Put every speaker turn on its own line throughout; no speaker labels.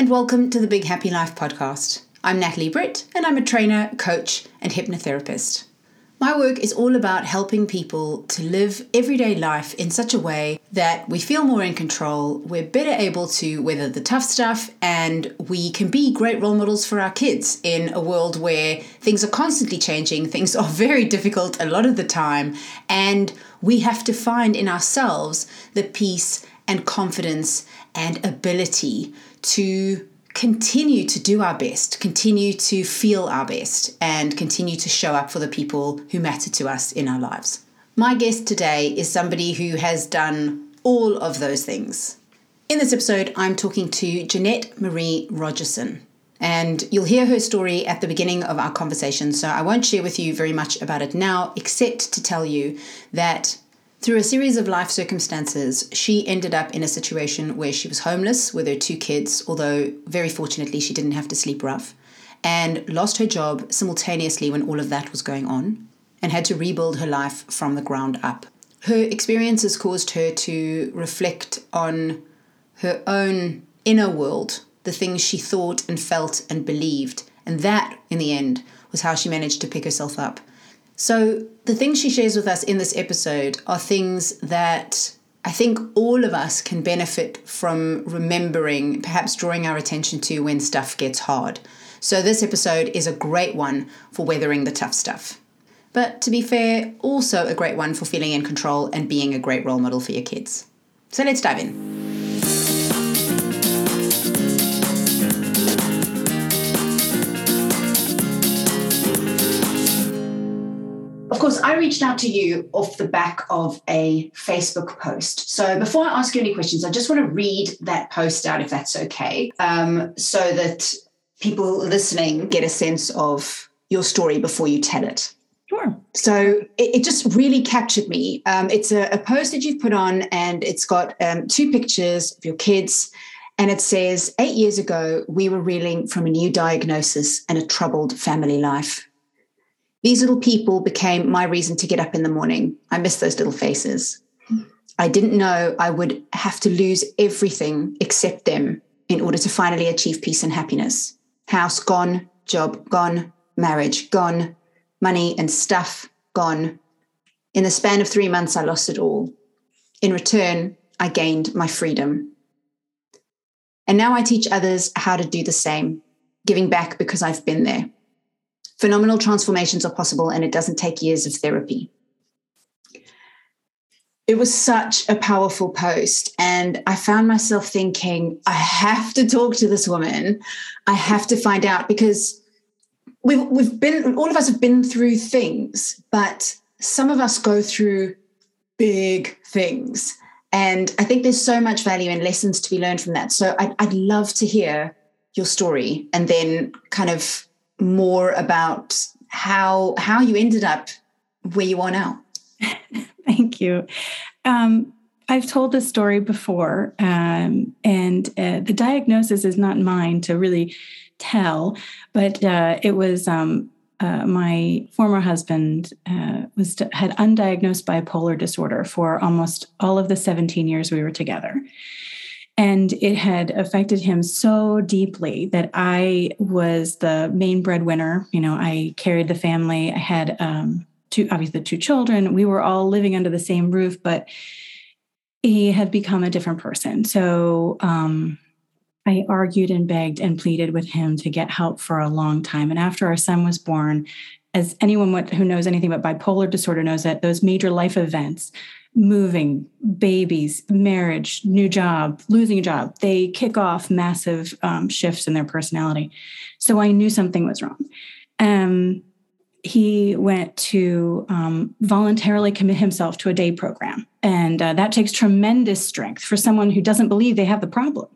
and welcome to the Big Happy Life podcast. I'm Natalie Britt, and I'm a trainer, coach, and hypnotherapist. My work is all about helping people to live everyday life in such a way that we feel more in control, we're better able to weather the tough stuff, and we can be great role models for our kids in a world where things are constantly changing, things are very difficult a lot of the time, and we have to find in ourselves the peace and confidence and ability to continue to do our best, continue to feel our best, and continue to show up for the people who matter to us in our lives. My guest today is somebody who has done all of those things. In this episode, I'm talking to Jeanette Marie Rogerson. And you'll hear her story at the beginning of our conversation, so I won't share with you very much about it now, except to tell you that through a series of life circumstances, she ended up in a situation where she was homeless with her two kids, although very fortunately she didn't have to sleep rough, and lost her job simultaneously when all of that was going on, and had to rebuild her life from the ground up. Her experiences caused her to reflect on her own inner world, the things she thought and felt and believed, and that, in the end, was how she managed to pick herself up so, the things she shares with us in this episode are things that I think all of us can benefit from remembering, perhaps drawing our attention to when stuff gets hard. So, this episode is a great one for weathering the tough stuff. But to be fair, also a great one for feeling in control and being a great role model for your kids. So, let's dive in. Course, I reached out to you off the back of a Facebook post. So before I ask you any questions, I just want to read that post out, if that's okay, um, so that people listening get a sense of your story before you tell it.
Sure.
So it, it just really captured me. Um, it's a, a, post that you've put on, and it's got um, two pictures of your kids. And it says, Eight years ago, we were reeling from a new diagnosis and a troubled family life. These little people became my reason to get up in the morning. I miss those little faces. I didn't know I would have to lose everything except them in order to finally achieve peace and happiness. House gone, job gone, marriage gone, money and stuff gone. In the span of three months, I lost it all. In return, I gained my freedom. And now I teach others how to do the same, giving back because I've been there. Phenomenal transformations are possible, and it doesn't take years of therapy. It was such a powerful post. And I found myself thinking, I have to talk to this woman. I have to find out because we've, we've been, all of us have been through things, but some of us go through big things. And I think there's so much value and lessons to be learned from that. So I'd, I'd love to hear your story and then kind of more about how how you ended up where you are now.
Thank you. Um, I've told this story before, um, and uh, the diagnosis is not mine to really tell, but uh, it was um, uh, my former husband uh, was had undiagnosed bipolar disorder for almost all of the 17 years we were together. And it had affected him so deeply that I was the main breadwinner. You know, I carried the family. I had um, two, obviously, two children. We were all living under the same roof, but he had become a different person. So um, I argued and begged and pleaded with him to get help for a long time. And after our son was born, as anyone who knows anything about bipolar disorder knows that those major life events moving, babies, marriage, new job, losing a job, they kick off massive um, shifts in their personality. So I knew something was wrong. Um, he went to um, voluntarily commit himself to a day program. And uh, that takes tremendous strength for someone who doesn't believe they have the problem.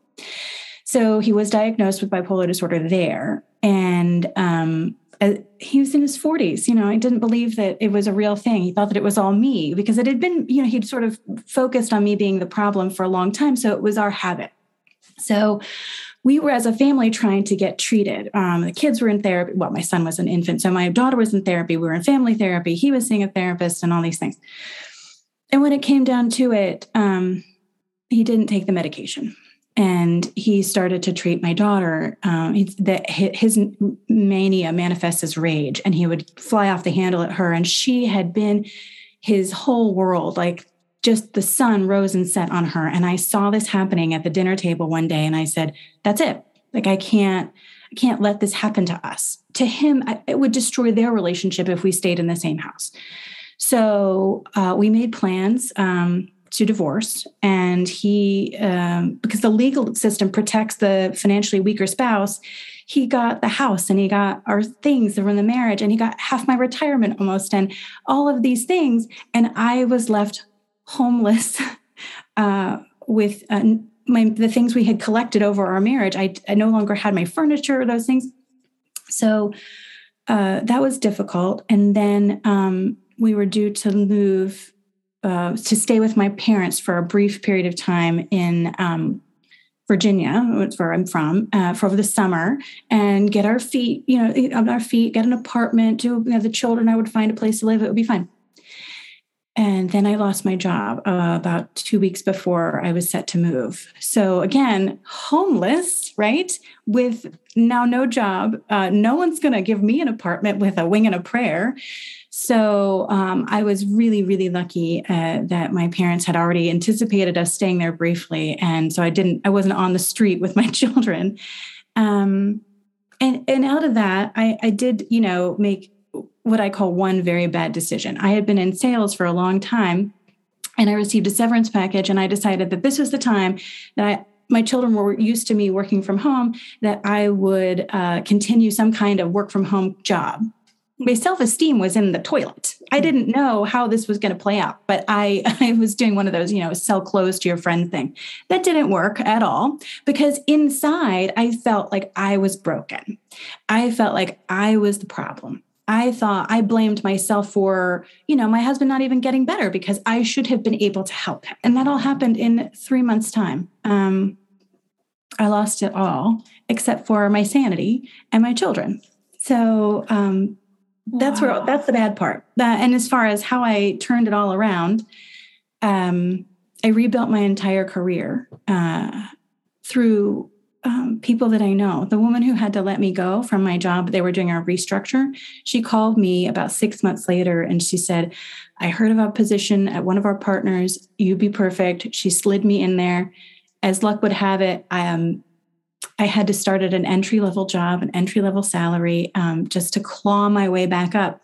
So he was diagnosed with bipolar disorder there. And um, he was in his 40s you know i didn't believe that it was a real thing. He thought that it was all me because it had been you know he'd sort of focused on me being the problem for a long time. So it was our habit. So we were as a family trying to get treated. Um, the kids were in therapy. Well my son was an infant so my daughter was in therapy. We were in family therapy. He was seeing a therapist and all these things. And when it came down to it um, he didn't take the medication and he started to treat my daughter. Um, that his mania manifests as rage, and he would fly off the handle at her. And she had been his whole world, like just the sun rose and set on her. And I saw this happening at the dinner table one day, and I said, "That's it. Like I can't." I can't let this happen to us. To him, it would destroy their relationship if we stayed in the same house. So uh, we made plans. Um, to divorce and he um, because the legal system protects the financially weaker spouse he got the house and he got our things from the marriage and he got half my retirement almost and all of these things and i was left homeless uh, with uh, my the things we had collected over our marriage. I, I no longer had my furniture or those things. So uh, that was difficult and then um, we were due to move uh, to stay with my parents for a brief period of time in um, Virginia, where I'm from, uh, for over the summer, and get our feet, you know, on our feet, get an apartment. Do you know, the children? I would find a place to live. It would be fine. And then I lost my job uh, about two weeks before I was set to move. So again, homeless, right? With now no job. Uh, no one's going to give me an apartment with a wing and a prayer. So um, I was really, really lucky uh, that my parents had already anticipated us staying there briefly, and so I didn't. I wasn't on the street with my children. Um, and and out of that, I, I did, you know, make what I call one very bad decision. I had been in sales for a long time, and I received a severance package, and I decided that this was the time that I, my children were used to me working from home, that I would uh, continue some kind of work from home job my self-esteem was in the toilet. I hmm. didn't know how this was going to play out, but I, I was doing one of those, you know, sell clothes to your friend thing. That didn't work at all because inside I felt like I was broken. I felt like I was the problem. I thought I blamed myself for, you know, my husband not even getting better because I should have been able to help him. And that all happened in three months' time. Um, I lost it all except for my sanity and my children. So um, that's where that's the bad part. And as far as how I turned it all around, um, I rebuilt my entire career uh, through um, people that I know. The woman who had to let me go from my job, they were doing a restructure. She called me about six months later and she said, I heard of a position at one of our partners. You'd be perfect. She slid me in there. As luck would have it, I um, I had to start at an entry level job, an entry level salary, um, just to claw my way back up.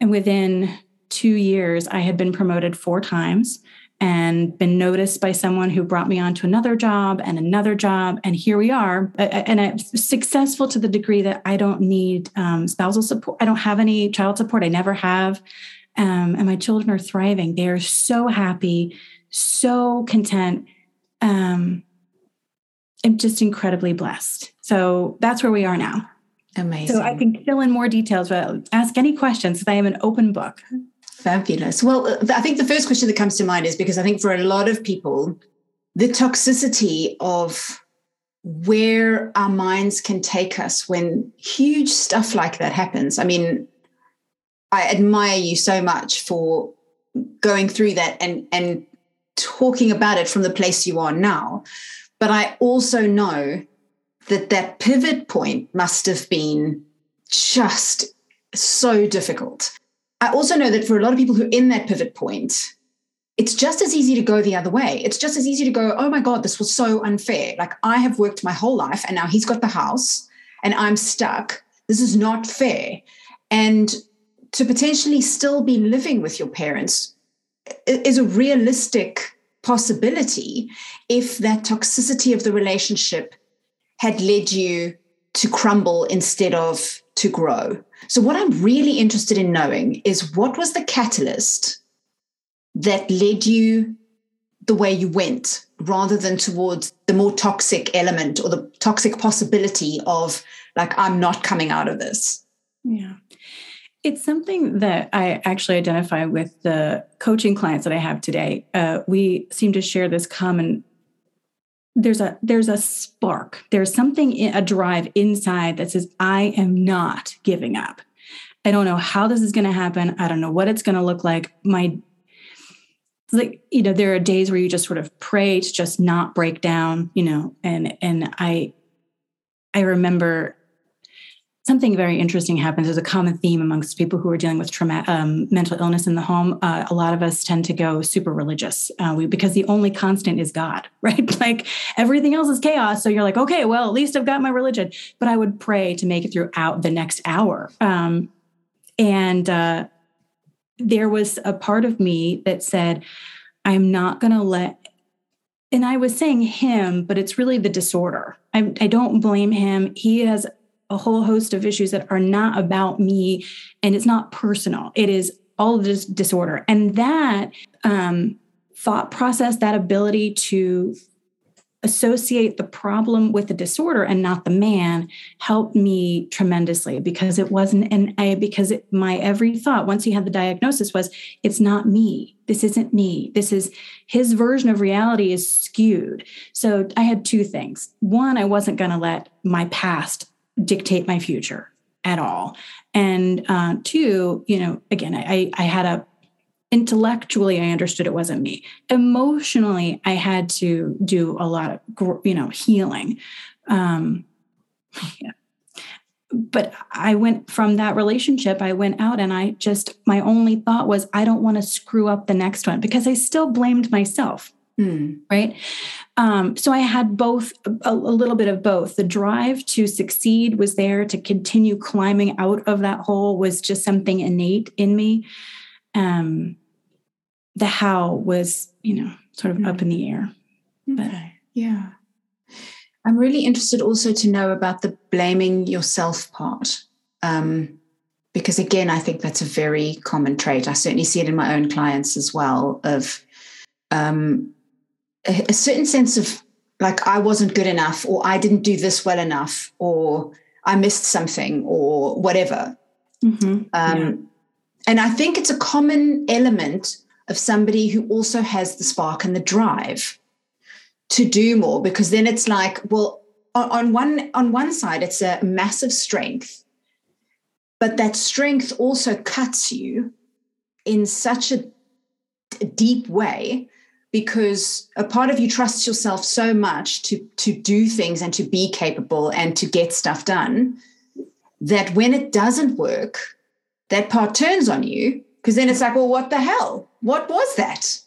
And within two years, I had been promoted four times and been noticed by someone who brought me on to another job and another job. And here we are. And I'm successful to the degree that I don't need um, spousal support. I don't have any child support. I never have. Um, and my children are thriving. They are so happy, so content. Um, I'm just incredibly blessed. So that's where we are now.
Amazing.
So I can fill in more details, but ask any questions because I am an open book.
Fabulous. Well, uh, I think the first question that comes to mind is because I think for a lot of people, the toxicity of where our minds can take us when huge stuff like that happens. I mean, I admire you so much for going through that and and talking about it from the place you are now but I also know that that pivot point must have been just so difficult. I also know that for a lot of people who are in that pivot point, it's just as easy to go the other way. It's just as easy to go, oh my God, this was so unfair. Like I have worked my whole life and now he's got the house and I'm stuck. This is not fair. And to potentially still be living with your parents is a realistic possibility if that toxicity of the relationship had led you to crumble instead of to grow. So, what I'm really interested in knowing is what was the catalyst that led you the way you went rather than towards the more toxic element or the toxic possibility of, like, I'm not coming out of this?
Yeah. It's something that I actually identify with the coaching clients that I have today. Uh, we seem to share this common. There's a there's a spark. There's something in, a drive inside that says I am not giving up. I don't know how this is going to happen. I don't know what it's going to look like. My like you know there are days where you just sort of pray to just not break down you know and and i i remember something very interesting happens. There's a common theme amongst people who are dealing with trauma um, mental illness in the home. Uh, a lot of us tend to go super religious uh, we, because the only constant is god right? Like everything else is chaos so you're like okay well at least i've got my religion. But i would pray to make it throughout the next hour. Um, and uh, there was a part of me that said, I'm not going to let, and I was saying him, but it's really the disorder. I, I don't blame him. He has a whole host of issues that are not about me and it's not personal. It is all of this disorder. And that um, thought process, that ability to associate the problem with the disorder and not the man helped me tremendously because it wasn't and I because it, my every thought once he had the diagnosis was it's not me this isn't me this is his version of reality is skewed so I had two things one I wasn't going to let my past dictate my future at all. And uh, two you know again I I had a intellectually i understood it wasn't me. Emotionally i had to do a lot of you know healing. Um yeah. but i went from that relationship i went out and i just my only thought was i don't want to screw up the next one because i still blamed myself mm. right um, so i had both a, a little bit of both the drive to succeed was there to continue climbing out of that hole was just something innate in me um, the how was, you know, sort of up in the air.
But okay. yeah. I'm really interested also to know about the blaming yourself part. Um, because again, I think that's a very common trait. I certainly see it in my own clients as well of um, a, a certain sense of like I wasn't good enough, or I didn't do this well enough, or I missed something, or whatever. Mm-hmm. Um, yeah. And I think it's a common element of somebody who also has the spark and the drive to do more because then it's like well on, on one on one side it's a massive strength but that strength also cuts you in such a, a deep way because a part of you trusts yourself so much to to do things and to be capable and to get stuff done that when it doesn't work that part turns on you because then it's like, well, what the hell? What was that?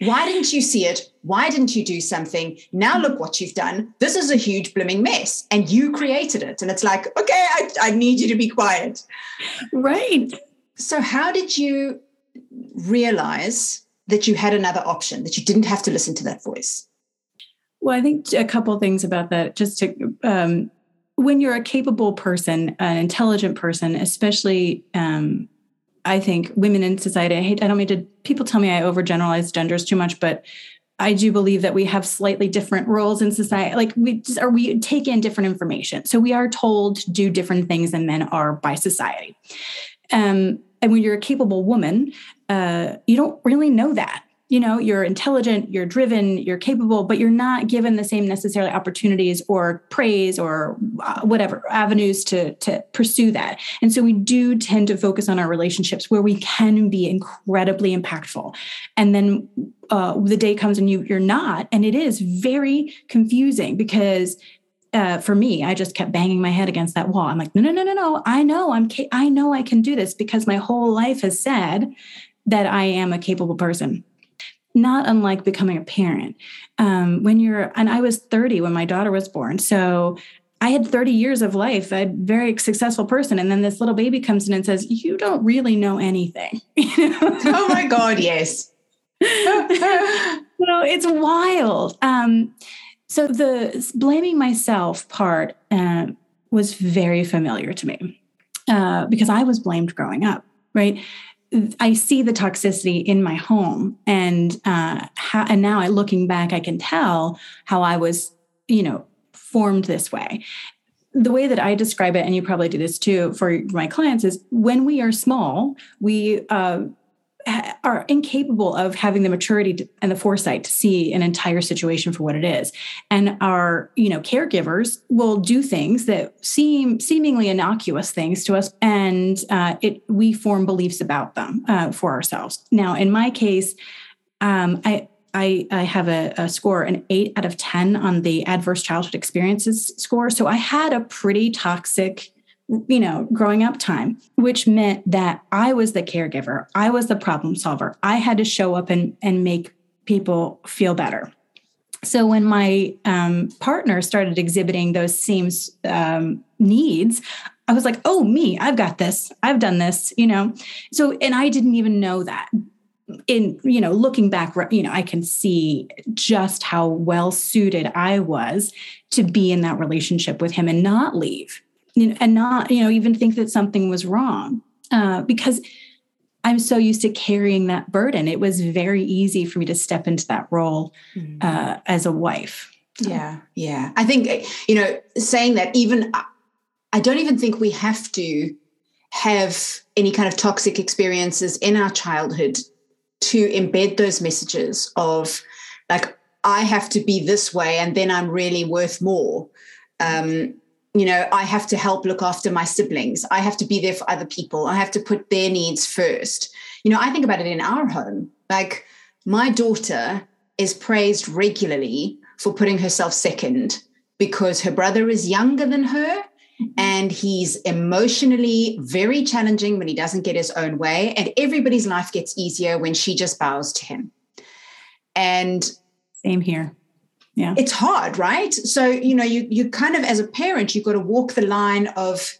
Why didn't you see it? Why didn't you do something? Now look what you've done. This is a huge blooming mess, and you created it. And it's like, okay, I, I need you to be quiet.
Right.
So, how did you realize that you had another option, that you didn't have to listen to that voice?
Well, I think a couple things about that. Just to, um, when you're a capable person, an intelligent person, especially um, I think women in society, I hate, I don't mean to, people tell me I overgeneralize genders too much, but I do believe that we have slightly different roles in society. Like we just, or we take in different information. So we are told to do different things than men are by society. Um, and when you're a capable woman, uh, you don't really know that you know you're intelligent you're driven you're capable but you're not given the same necessarily opportunities or praise or uh, whatever avenues to to pursue that and so we do tend to focus on our relationships where we can be incredibly impactful and then uh, the day comes and you you're not and it is very confusing because uh, for me, I just kept banging my head against that wall. I'm like, no, no, no, no, no. I know I'm, ca- I know I can do this because my whole life has said that I am a capable person not unlike becoming a parent. Um, when you're, and I was 30 when my daughter was born. So I had 30 years of life, a very successful person. And then this little baby comes in and says, You don't really know anything.
oh my God, yes.
so it's wild. Um, so the blaming myself part uh, was very familiar to me uh, because I was blamed growing up, right? I see the toxicity in my home, and uh, how, and now I looking back, I can tell how I was, you know, formed this way. The way that I describe it, and you probably do this too for my clients, is when we are small, we uh, are incapable of having the maturity and the foresight to see an entire situation for what it is and our you know caregivers will do things that seem seemingly innocuous things to us and uh, it we form beliefs about them uh, for ourselves now in my case um, I I, I have a, a, score, an eight out of 10 on the adverse childhood experiences score. So I had a pretty toxic, you know, growing up time, which meant that I was the caregiver. I was the problem solver. I had to show up and, and make people feel better. So when my um, partner started exhibiting those same um, needs, I was like, oh, me, I've got this. I've done this, you know? So, and I didn't even know that in you know looking back you know i can see just how well suited i was to be in that relationship with him and not leave and not you know even think that something was wrong uh, because i'm so used to carrying that burden it was very easy for me to step into that role mm-hmm. uh, as a wife
yeah yeah i think you know saying that even i don't even think we have to have any kind of toxic experiences in our childhood to embed those messages of like I have to be this way and then I'm really worth more. Um, you know, I have to help look after my siblings. I have to be there for other people. I have to put their needs first. You know, I think about it in our home. Like my daughter is praised regularly for putting herself second because her brother is younger than her and he's emotionally very challenging when he doesn't get his own way and everybody's life gets easier when she just bows to him and
same here yeah
it's hard right so you know you you kind of as a parent you've got to walk the line of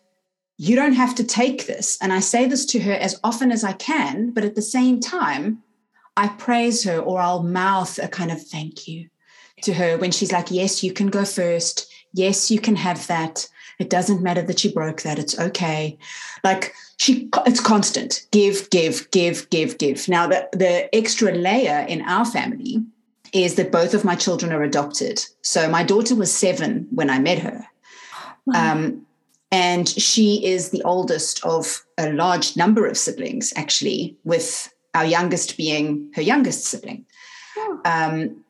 you don't have to take this and i say this to her as often as i can but at the same time i praise her or i'll mouth a kind of thank you to her when she's like yes you can go first yes you can have that it doesn't matter that she broke that. It's okay. Like she, it's constant. Give, give, give, give, give. Now the the extra layer in our family is that both of my children are adopted. So my daughter was seven when I met her. Wow. Um, and she is the oldest of a large number of siblings, actually, with our youngest being her youngest sibling. Oh. Um,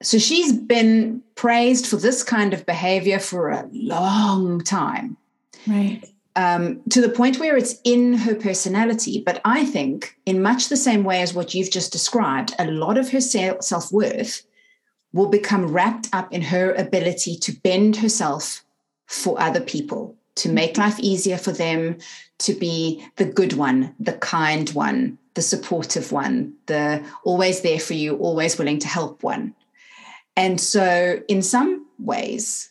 so she's been praised for this kind of behavior for a long time.
Right.
Um, to the point where it's in her personality. But I think, in much the same way as what you've just described, a lot of her self worth will become wrapped up in her ability to bend herself for other people, to make mm-hmm. life easier for them, to be the good one, the kind one, the supportive one, the always there for you, always willing to help one. And so, in some ways,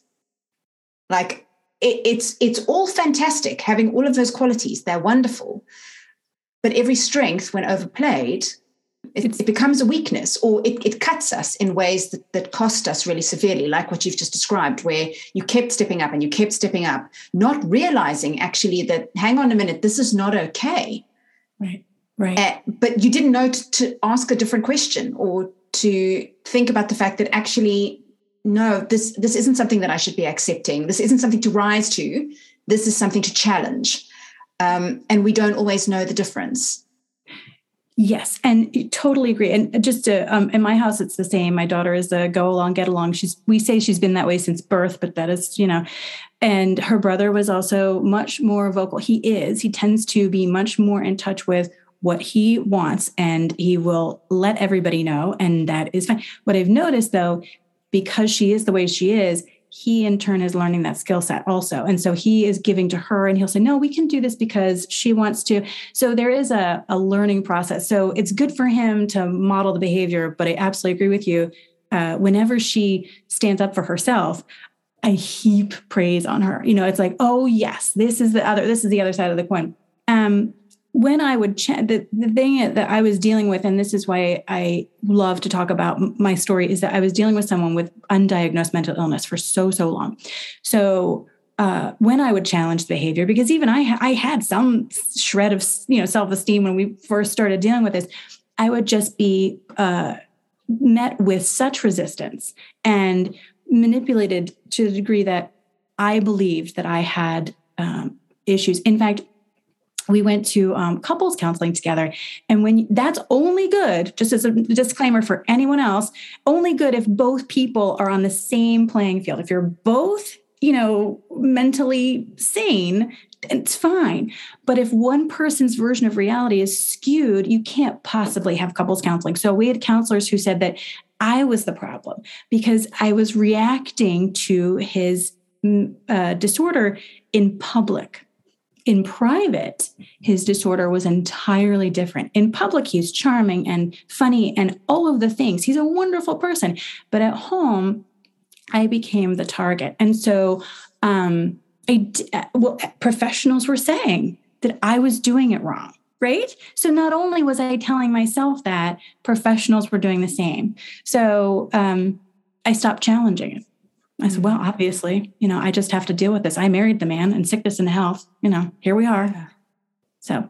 like it, it's it's all fantastic having all of those qualities. They're wonderful, but every strength, when overplayed, it, it becomes a weakness, or it, it cuts us in ways that, that cost us really severely, like what you've just described, where you kept stepping up and you kept stepping up, not realizing actually that hang on a minute, this is not okay.
Right. Right.
Uh, but you didn't know to, to ask a different question or to think about the fact that actually no this this isn't something that i should be accepting. This isn't something to rise to. This is something to challenge. Um, and we don't always know the difference.
Yes and totally agree. And just to, um, in my house it's the same. My daughter is a go along get along she's we say she's been that way since birth but that is you know and her brother was also much more vocal. He is. He tends to be much more in touch with what he wants and he will let everybody know and that is fine. What i've noticed though because she is the way she is he in turn is learning that skill set also. And so he is giving to her and he'll say no we can do this because she wants to. So there is a, a learning process. So it's good for him to model the behavior but i absolutely agree with you. Uh, whenever she stands up for herself i heap praise on her. You know it's like oh yes this is the other this is the other side of the coin. Um, when I would chat, the, the thing that I was dealing with, and this is why I love to talk about my story, is that I was dealing with someone with undiagnosed mental illness for so, so long. So uh, when I would challenge the behavior, because even I, I had some shred of you know self esteem when we first started dealing with this, I would just be uh, met with such resistance and manipulated to the degree that I believed that I had um, issues. In fact, we went to um, couples counseling together and when that's only good just as a disclaimer for anyone else only good if both people are on the same playing field if you're both you know, mentally sane, it's fine. But if one person's version of reality is skewed, you can't possibly have couples counseling. So we had counselors who said that I was the problem because I was reacting to his mm, uh, disorder in public. In private, his disorder was entirely different. In public, he's charming and funny and all of the things. He's a wonderful person. But at home, I became the target. And so, um, I, uh, well, professionals were saying that I was doing it wrong, right? So not only was I telling myself that, professionals were doing the same. So um, I stopped challenging it. I said, well, obviously, you know, I just have to deal with this. I married the man and sickness and health, you know, here we are. So.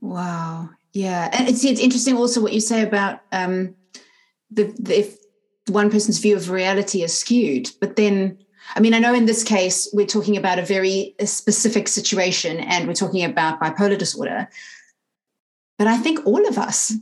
Wow. Yeah. And it's, it's interesting also what you say about um, the, the, if one person's view of reality is skewed, but then I mean, I know in this case, we're talking about a very specific situation and we're talking about bipolar disorder. But I think all of us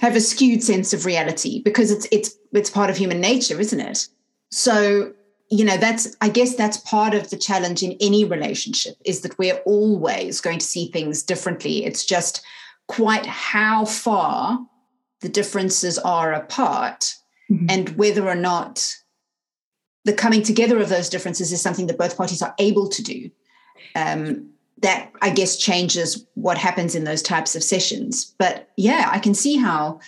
have a skewed sense of reality because it's it's it's part of human nature, isn't it? So, you know, that's I guess that's part of the challenge in any relationship is that we're always going to see things differently. It's just quite how far the differences are apart mm-hmm. and whether or not the coming together of those differences is something that both parties are able to do. Um, that I guess changes what happens in those types of sessions. But yeah, I can see how,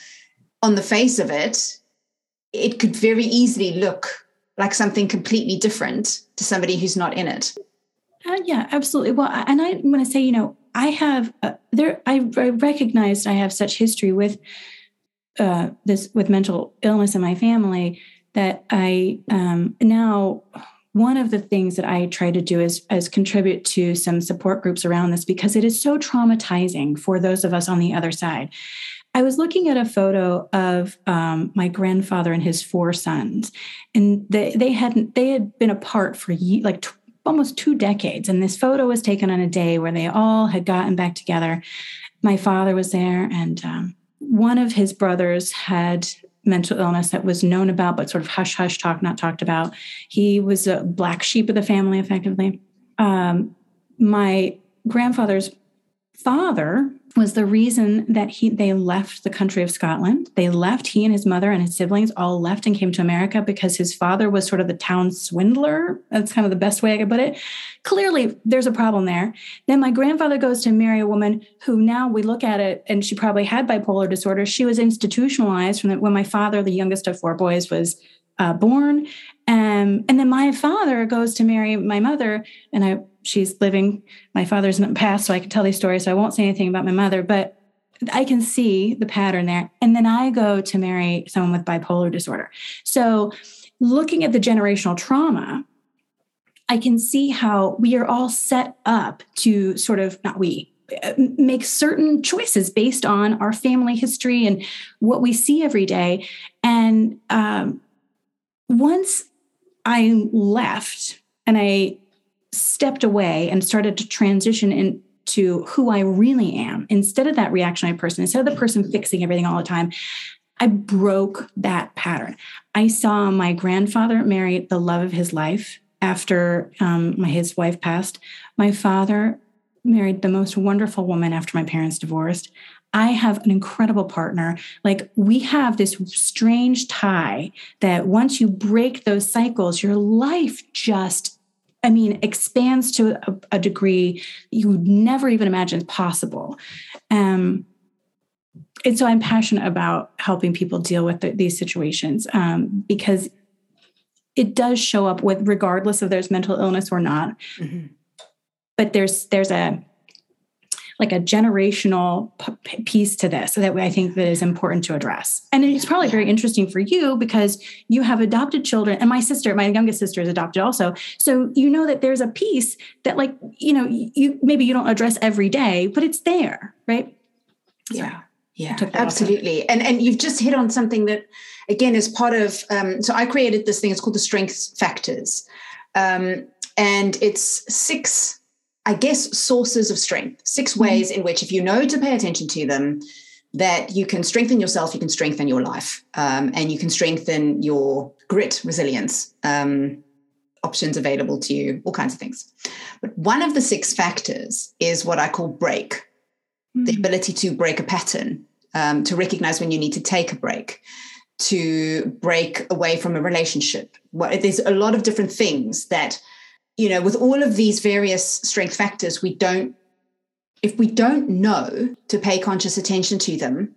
on the face of it, it could very easily look like something completely different to somebody who's not in it.
Uh, yeah, absolutely. Well, and I want to say, you know, I have uh, there. I, I recognized I have such history with uh, this with mental illness in my family that I um, now one of the things that I try to do is, is contribute to some support groups around this because it is so traumatizing for those of us on the other side. I was looking at a photo of um, my grandfather and his four sons, and they they had they had been apart for like t- almost two decades. And this photo was taken on a day where they all had gotten back together. My father was there, and um, one of his brothers had mental illness that was known about, but sort of hush hush talk, not talked about. He was a black sheep of the family, effectively. Um, my grandfather's father was the reason that he they left the country of Scotland. They left, he and his mother and his siblings all left and came to America because his father was sort of the town swindler. That's kind of the best way I could put it. Clearly, there's a problem there. Then my grandfather goes to marry a woman who now we look at it and she probably had bipolar disorder. She was institutionalized from the, when my father, the youngest of four boys, was uh, born. Um, and then my father goes to marry my mother, and I she's living. My father's not passed, so I can tell these stories. So I won't say anything about my mother, but I can see the pattern there. And then I go to marry someone with bipolar disorder. So looking at the generational trauma, I can see how we are all set up to sort of not we make certain choices based on our family history and what we see every day. And um, once I left and I stepped away and started to transition into who I really am, instead of that reactionary person, instead of the person fixing everything all the time, I broke that pattern. I saw my grandfather marry the love of his life after um, my, his wife passed. My father married the most wonderful woman after my parents divorced. I have an incredible partner. Like we have this strange tie that once you break those cycles, your life just, I mean, expands to a, a degree you would never even imagine is possible. Um, and so I'm passionate about helping people deal with the, these situations um, because it does show up with regardless of there's mental illness or not. Mm-hmm. But there's there's a like a generational p- piece to this that I think that is important to address. And it's probably very interesting for you because you have adopted children and my sister, my youngest sister is adopted also. So you know that there's a piece that like, you know, you maybe you don't address every day, but it's there, right?
Yeah. Yeah, absolutely. And and you've just hit on something that again is part of um, so I created this thing, it's called the strengths factors. Um, and it's six I guess, sources of strength, 6 mm-hmm. ways in which, if you know to pay attention to them, that you can strengthen yourself, you can strengthen your life, um, and you can strengthen your grit, resilience. Um, options available to you, all kinds of things. But one of the six factors is what I call break mm-hmm. the ability to break a pattern, um, to recognize when you need to take a break, to break away from a relationship. Well, there's a lot of different things that, you know, with all of these various strength factors, we don't, if we don't know to pay conscious attention to them,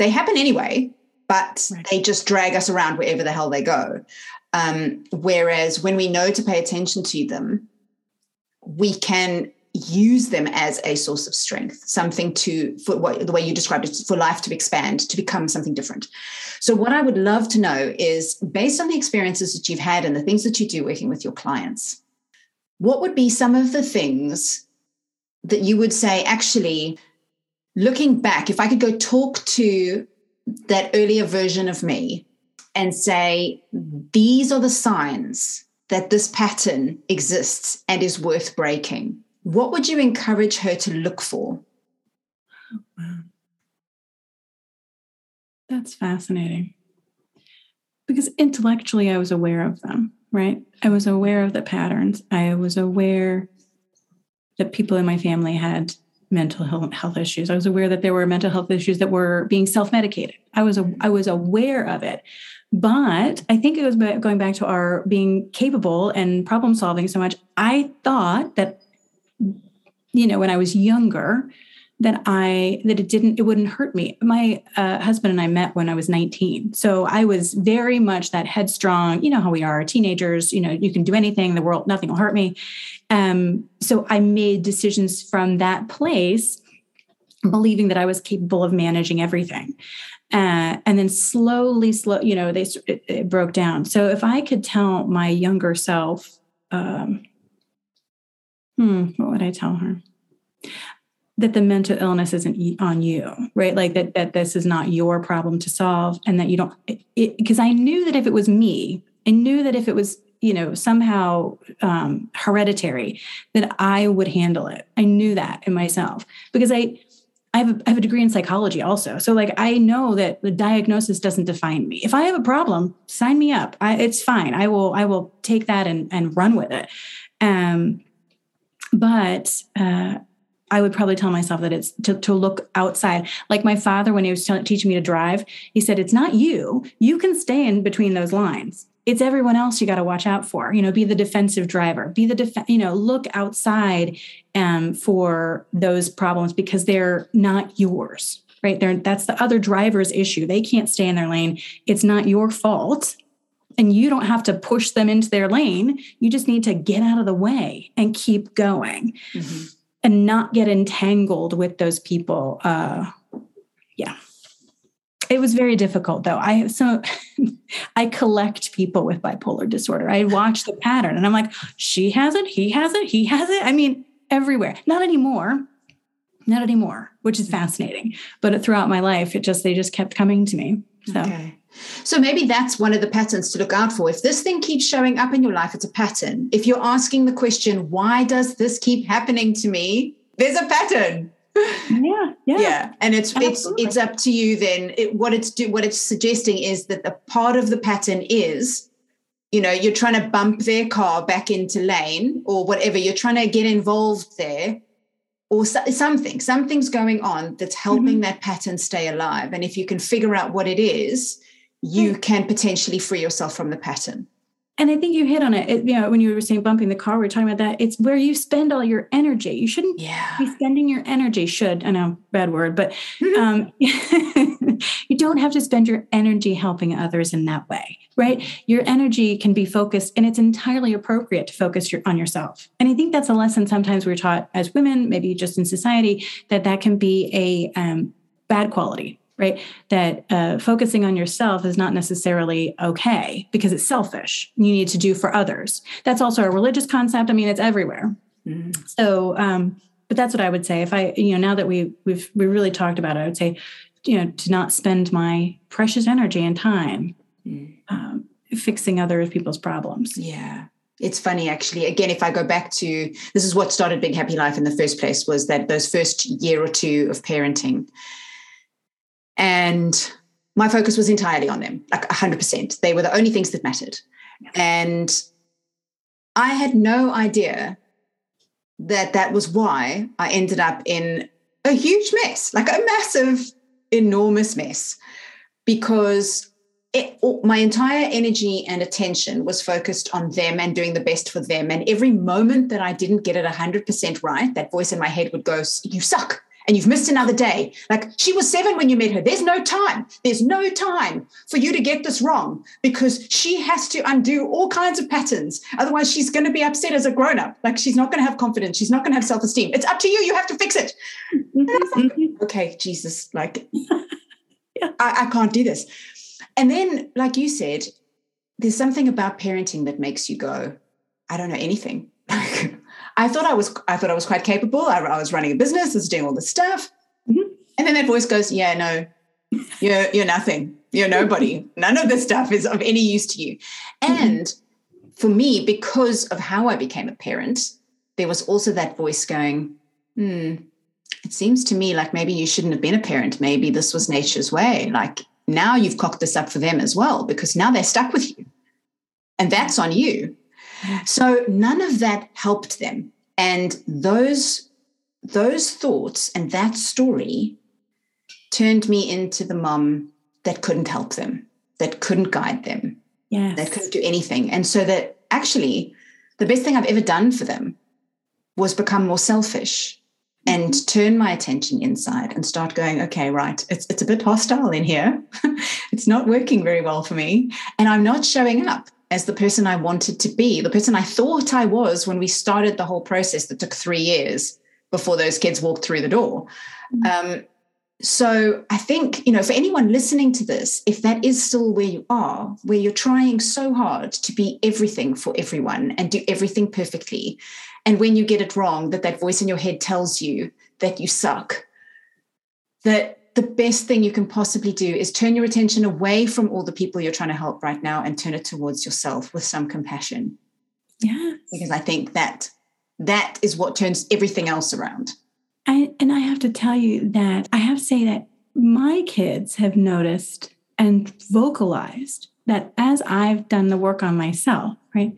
they happen anyway, but right. they just drag us around wherever the hell they go. Um, whereas when we know to pay attention to them, we can use them as a source of strength, something to, for what, the way you described it, for life to expand, to become something different. So, what I would love to know is based on the experiences that you've had and the things that you do working with your clients, what would be some of the things that you would say, actually, looking back, if I could go talk to that earlier version of me and say, these are the signs that this pattern exists and is worth breaking, what would you encourage her to look for?
wow. That's fascinating. Because intellectually, I was aware of them, right? I was aware of the patterns. I was aware that people in my family had mental health issues. I was aware that there were mental health issues that were being self-medicated. I was I was aware of it. But I think it was going back to our being capable and problem solving so much. I thought that you know when I was younger that I that it didn't it wouldn't hurt me. My uh, husband and I met when I was 19, so I was very much that headstrong. You know how we are, teenagers. You know you can do anything. The world, nothing will hurt me. Um, so I made decisions from that place, believing that I was capable of managing everything. Uh, and then slowly, slow, you know, they it, it, broke down. So if I could tell my younger self, um, hmm, what would I tell her? That the mental illness isn't on you, right? Like that that this is not your problem to solve, and that you don't. Because I knew that if it was me, I knew that if it was you know somehow um, hereditary that i would handle it. I knew that in myself because i I have, a, I have a degree in psychology also. So like i know that the diagnosis doesn't define me. If i have a problem sign me up. I, it's fine. I will i will take that and, and run with it. Um, but uh, I would probably tell myself that it's to, to look outside. Like my father, when he was t- teaching me to drive, he said, It's not you. You can stay in between those lines. It's everyone else you got to watch out for. You know be the defensive driver. Be the def- you know look outside um, for those problems because they're not yours right? They're, that's the other driver's issue. They can't stay in their lane. It's not your fault. And you don't have to push them into their lane. You just need to get out of the way and keep going. Mm-hmm. And not get entangled with those people uh, yeah it was very difficult though. I have so I collect people with bipolar disorder. I watch the pattern and I'm like, she has it, he has it, he has it. I mean, everywhere. Not anymore. Not anymore, which is fascinating. But throughout my life, it just they just kept coming to me. So okay.
So maybe that's one of the patterns to look out for. If this thing keeps showing up in your life, it's a pattern. If you're asking the question, why does this keep happening to me? There's a pattern
yeah yeah
yeah and it's Absolutely. it's it's up to you then it, what it's do what it's suggesting is that the part of the pattern is you know you're trying to bump their car back into lane or whatever you're trying to get involved there or something something's going on that's helping mm-hmm. that pattern stay alive and if you can figure out what it is you can potentially free yourself from the pattern
and I think you hit on it. it. You know, when you were saying bumping the car, we are talking about that. It's where you spend all your energy. You shouldn't
yeah.
be spending your energy. Should I know bad word, but um, you don't have to spend your energy helping others in that way, right? Your energy can be focused, and it's entirely appropriate to focus your, on yourself. And I think that's a lesson sometimes we're taught as women, maybe just in society, that that can be a um, bad quality right? That uh, focusing on yourself is not necessarily okay because it's selfish. You need to do for others. That's also a religious concept. I mean, it's everywhere. Mm-hmm. So, um, but that's what I would say. If I, you know, now that we we've we really talked about it, I would say, you know, to not spend my precious energy and time mm. um, fixing other people's problems.
Yeah. It's funny, actually. Again, if I go back to this, is what started Big Happy Life in the first place was that those first year or two of parenting, and my focus was entirely on them, like 100%. They were the only things that mattered. And I had no idea that that was why I ended up in a huge mess, like a massive, enormous mess, because it, my entire energy and attention was focused on them and doing the best for them. And every moment that I didn't get it 100% right, that voice in my head would go, You suck and you've missed another day. Like she was seven when you met her. There's no time. There's no time for you to get this wrong because she has to undo all kinds of patterns. Otherwise, she's going to be upset as a grown up. Like she's not going to have confidence. She's not going to have self esteem. It's up to you. You have to fix it. Mm-hmm. Like, okay, Jesus, like yeah. I, I can't do this. And then, like you said, there's something about parenting that makes you go, I don't know anything. I thought I was I thought I was quite capable. I, I was running a business, I was doing all this stuff. Mm-hmm. And then that voice goes, Yeah, no, you're you're nothing. You're nobody. None of this stuff is of any use to you. Mm-hmm. And for me, because of how I became a parent, there was also that voice going, hmm, it seems to me like maybe you shouldn't have been a parent. Maybe this was nature's way. Like now you've cocked this up for them as well, because now they're stuck with you. And that's on you. So none of that helped them. And those those thoughts and that story turned me into the mom that couldn't help them, that couldn't guide them,
yes.
that couldn't do anything. And so that actually the best thing I've ever done for them was become more selfish and turn my attention inside and start going, okay, right, it's, it's a bit hostile in here. it's not working very well for me. And I'm not showing up as the person I wanted to be, the person I thought I was when we started the whole process that took three years before those kids walked through the door. Mm-hmm. Um, so I think, you know, for anyone listening to this, if that is still where you are, where you're trying so hard to be everything for everyone and do everything perfectly, and when you get it wrong, that that voice in your head tells you that you suck, that the best thing you can possibly do is turn your attention away from all the people you're trying to help right now and turn it towards yourself with some compassion.
Yeah.
Because I think that that is what turns everything else around.
I, and I have to tell you that I have to say that my kids have noticed and vocalized that as I've done the work on myself, right,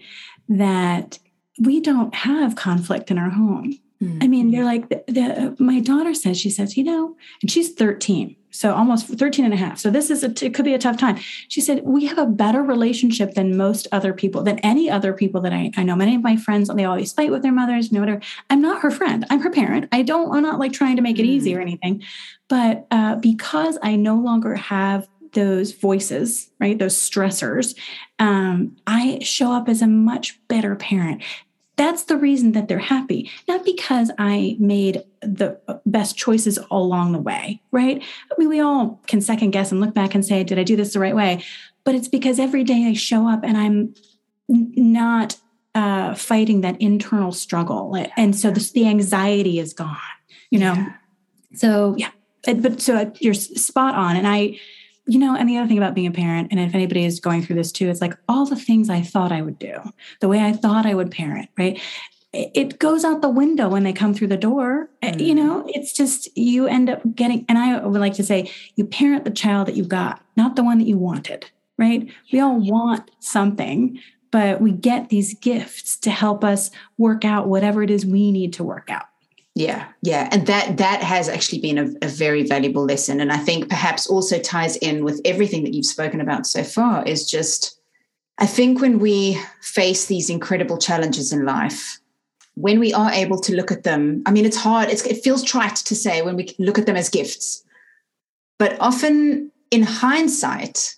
that we don't have conflict in our home. Mm-hmm. I mean, they're like, the, the, my daughter says, she says, you know, and she's 13, so almost 13 and a half. So this is, a, it could be a tough time. She said, we have a better relationship than most other people, than any other people that I, I know. Many of my friends, they always fight with their mothers, you know, whatever. I'm not her friend. I'm her parent. I don't, I'm not like trying to make it mm-hmm. easy or anything. But uh, because I no longer have those voices, right? Those stressors. Um, I show up as a much better parent that's the reason that they're happy. Not because i made the best choices along the way right? I mean we all can second guess and look back and say did i do this the right way? But it's because every day i show up and i'm not uh, fighting that internal struggle and so this, the anxiety is gone you know? Yeah. so yeah. but so you're spot on and i you know, and the other thing about being a parent, and if anybody is going through this too, it's like all the things I thought I would do, the way I thought I would parent, right? It goes out the window when they come through the door. Mm. You know, it's just you end up getting, and I would like to say, you parent the child that you got, not the one that you wanted, right? We all want something, but we get these gifts to help us work out whatever it is we need to work out.
Yeah, yeah, and that that has actually been a, a, very valuable lesson, and I think perhaps also ties in with everything that you've spoken about so far. Is just, I think when we face these incredible challenges in life, when we are able to look at them, I mean, it's hard. It's, it feels trite to say when we look at them as gifts, but often in hindsight,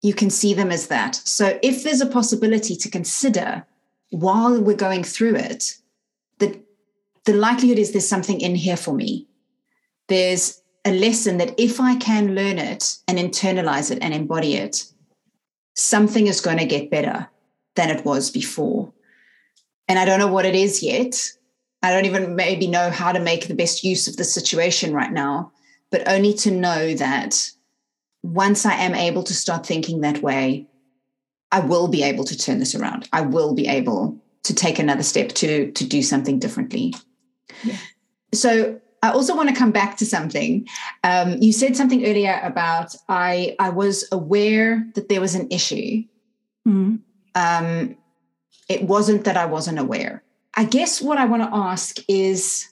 you can see them as that. So if there's a possibility to consider while we're going through it the likelihood is there's something in here for me. There's a lesson that if I can learn it and internalize it and embody it, something is going to get better than it was before. And I don't know what it is yet. I don't even maybe know how to make the best use of the situation right now, but only to know that once I am able to start thinking that way, I will be able to turn this around. I will be able to take another step to to do something differently. So I also want to come back to something. Um, you said something earlier about I I was aware that there was an issue, mm-hmm. um, it wasn't that I wasn't aware. I guess what I want to ask is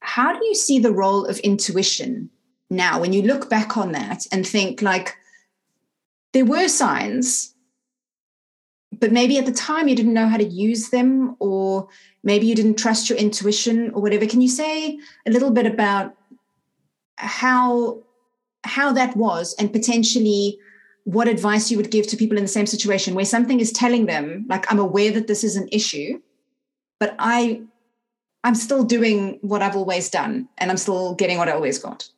how do you see the role of intuition now when you look back on that and think like there were signs but maybe at the time you didn't know how to use them or maybe you didn't trust your intuition or whatever. Can you say a little bit about how how that was and potentially what advice you would give to people in the same situation where something is telling them like i'm aware that this is an issue but i i'm still doing what i've always done and i'm still getting what i always got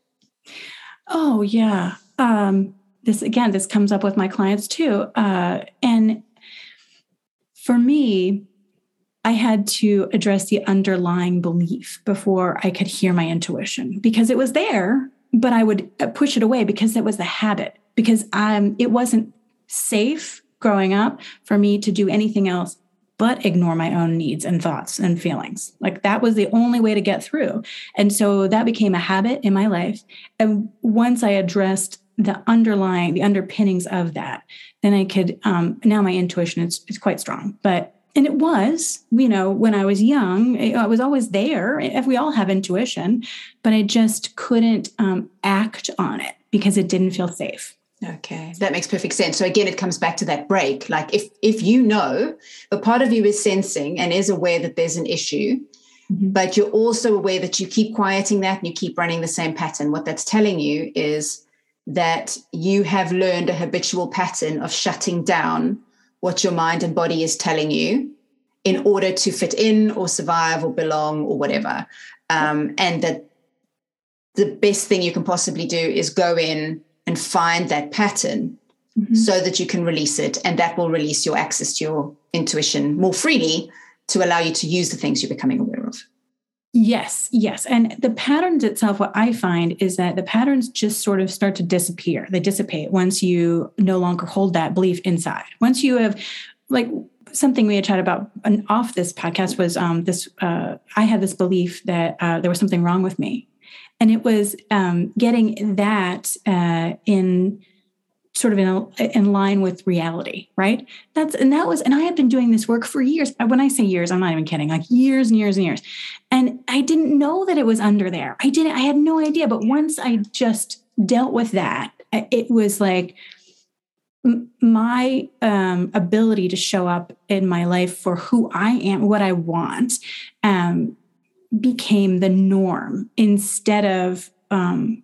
oh yeah. Um this again this comes up with my clients too. Uh and for me I had to address the underlying belief before I could hear my intuition because it was there, but I would uh, push it away because it was the habit because um, it wasn't safe growing up for me to do anything else but ignore my own needs and thoughts and feelings. Like that was the only way to get through. And so that became a habit in my life. And once I addressed the underlying, the underpinnings of that, then I could, um, now my intuition is, is quite strong. But, and it was, you know, when I was young, I was always there. If we all have intuition, but I just couldn't um, act on it because it didn't feel safe.
Okay, that makes perfect sense. So again, it comes back to that break. Like if if you know, but part of you is sensing and is aware that there's an issue, mm-hmm. but you're also aware that you keep quieting that and you keep running the same pattern. What that's telling you is that you have learned a habitual pattern of shutting down what your mind and body is telling you in order to fit in or survive or belong or whatever. Um, and that the best thing you can possibly do is go in and find that pattern mm-hmm. so that you can release it and that will release your access to your intuition more freely to allow you to use the things you're becoming aware of
yes yes. And the patterns itself what i find is that the patterns just sort of start to disappear. They dissipate once you no longer hold that belief inside. Once you have like something we had chatted about off this podcast was um, this uh, i had this belief that uh, there was something wrong with me. And it was um, getting that uh, in sort of in, in line with reality right? That's and that was and i had been doing this work for years. When i say years i'm not even kidding like years and years and years. And i didn't know that it was under there. I didn't i had no idea. But once i just dealt with that it was like my um, ability to show up in my life for who I am, what I want, um, became the norm instead of um,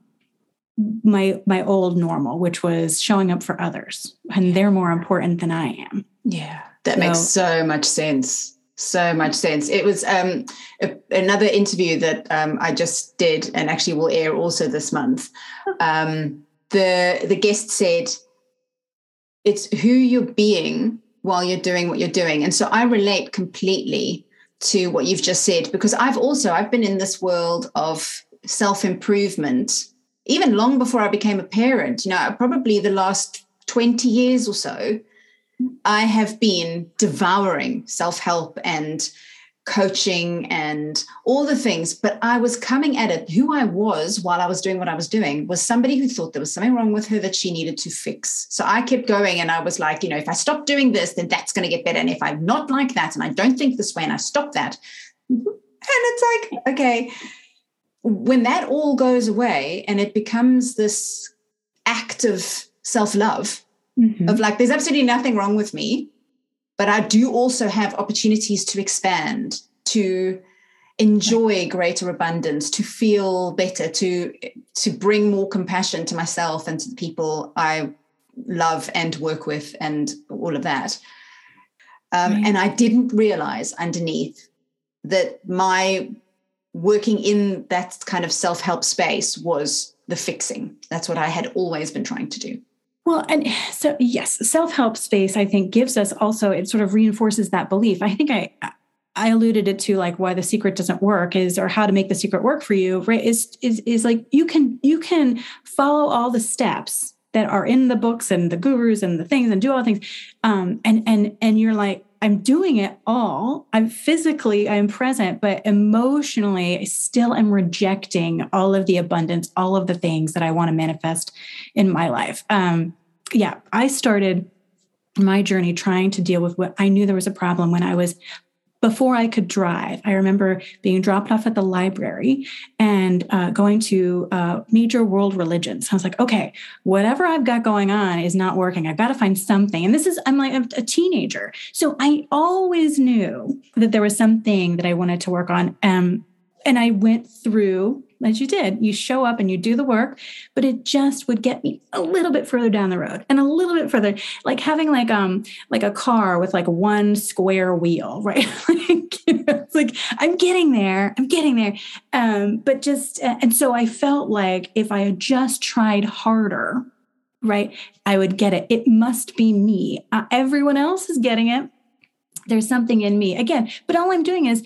my my old normal, which was showing up for others, and they're more important than I am.
Yeah, that so, makes so much sense. So much sense. It was um, a, another interview that um, I just did, and actually will air also this month. Um, the the guest said, "It's who you're being while you're doing what you're doing," and so I relate completely to what you've just said because I've also I've been in this world of self-improvement even long before I became a parent. You know, probably the last 20 years or so, I have been devouring self-help and coaching and all the things but i was coming at it who i was while i was doing what i was doing was somebody who thought there was something wrong with her that she needed to fix so i kept going and i was like you know if i stop doing this then that's going to get better and if i'm not like that and i don't think this way and i stop that and it's like okay when that all goes away and it becomes this act of self-love mm-hmm. of like there's absolutely nothing wrong with me but I do also have opportunities to expand, to enjoy greater abundance, to feel better, to to bring more compassion to myself and to the people I love and work with, and all of that. Um. And I didn't realize underneath that my working in that kind of self help space was the fixing. That's what I had always been trying to do.
Well, and so yes, self-help space I think gives us also it sort of reinforces that belief. I think I I alluded it to like why the secret doesn't work is or how to make the secret work for you, right? Is is is like you can you can follow all the steps that are in the books and the gurus and the things and do all the things. Um and and and you're like I'm doing it all. I'm physically, I'm present, but emotionally, I still am rejecting all of the abundance, all of the things that I want to manifest in my life. Um, yeah, I started my journey trying to deal with what I knew there was a problem when I was before I could drive. I remember being dropped off at the library and uh, going to uh, major world religions. I was like, okay, whatever I've got going on is not working. I've got to find something. And this is, I'm like a, teenager. So I always knew that there was something that I wanted to work on. Um, and I went through as you did. You show up and you do the work, but it just would get me a little bit further down the road and a little bit further, like having like um like a car with like one square wheel, right? like, you know, it's like I'm getting there, I'm getting there. Um, but just uh, and so I felt like if I had just tried harder, right, I would get it. It must be me. Uh, everyone else is getting it. There's something in me again, but all I'm doing is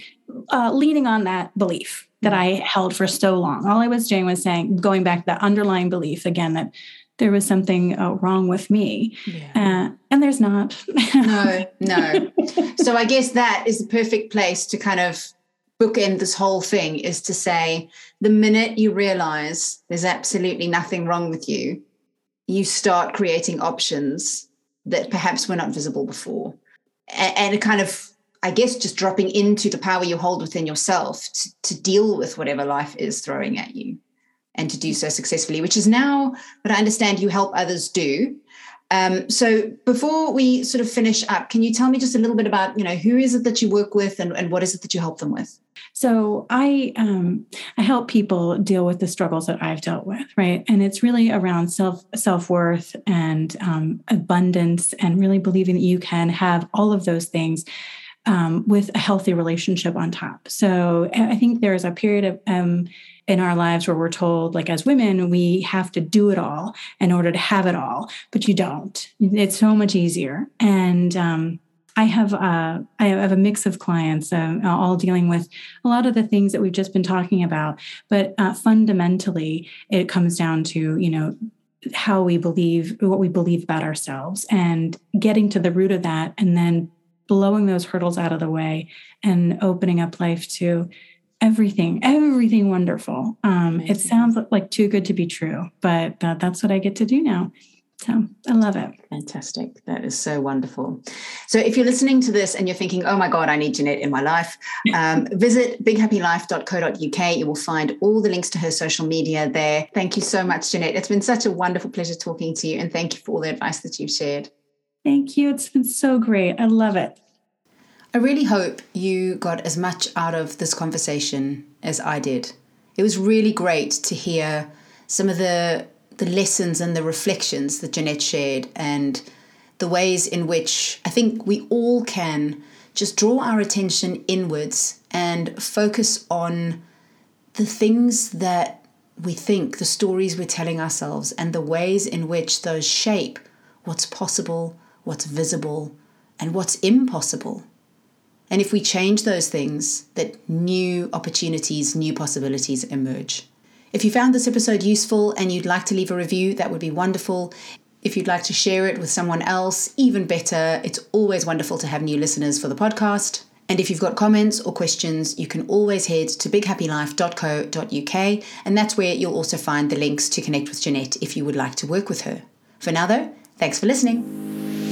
uh, leaning on that belief that I held for so long. All I was doing was saying, going back to that underlying belief again that there was something uh, wrong with me. Yeah. Uh, and there's not.
no, no. So I guess that is the perfect place to kind of bookend this whole thing is to say the minute you realize there's absolutely nothing wrong with you, you start creating options that perhaps were not visible before. And, and kind of I guess just dropping into the power you hold within yourself to, to deal with whatever life is throwing at you and to do so successfully, which is now what I understand you help others do. Um, so before we sort of finish up, can you tell me just a little bit about, you know, who is it that you work with and, and what is it that you help them with?
So I um, I help people deal with the struggles that I've dealt with, right? And it's really around self self worth and um, abundance, and really believing that you can have all of those things um, with a healthy relationship on top. So I think there's a period of um, in our lives where we're told, like as women, we have to do it all in order to have it all, but you don't. It's so much easier. And um, I have uh, I have a mix of clients, uh, all dealing with a lot of the things that we've just been talking about. But uh, fundamentally, it comes down to you know how we believe, what we believe about ourselves, and getting to the root of that, and then blowing those hurdles out of the way and opening up life to everything, everything wonderful. Um, it sounds like too good to be true, but uh, that's what I get to do now. So I love it.
Fantastic. That is so wonderful. So if you're listening to this and you're thinking, oh my God, I need Jeanette in my life, um, visit bighappylife.co.uk. You will find all the links to her social media there. Thank you so much, Jeanette. It's been such a wonderful pleasure talking to you. And thank you for all the advice that you've shared.
Thank you. It's been so great. I love it.
I really hope you got as much out of this conversation as I did. It was really great to hear some of the the lessons and the reflections that Jeanette shared and the ways in which I think we all can just draw our attention inwards and focus on the things that we think, the stories we're telling ourselves, and the ways in which those shape what's possible what's visible, and what's impossible. And if we change those things, that new opportunities, new possibilities emerge. If you found this episode useful and you'd like to leave a review, that would be wonderful. If you'd like to share it with someone else, even better. It's always wonderful to have new listeners for the podcast. And if you've got comments or questions, you can always head to bighappylife.co.uk, and that's where you'll also find the links to connect with Jeanette if you would like to work with her. For now, though, thanks for listening.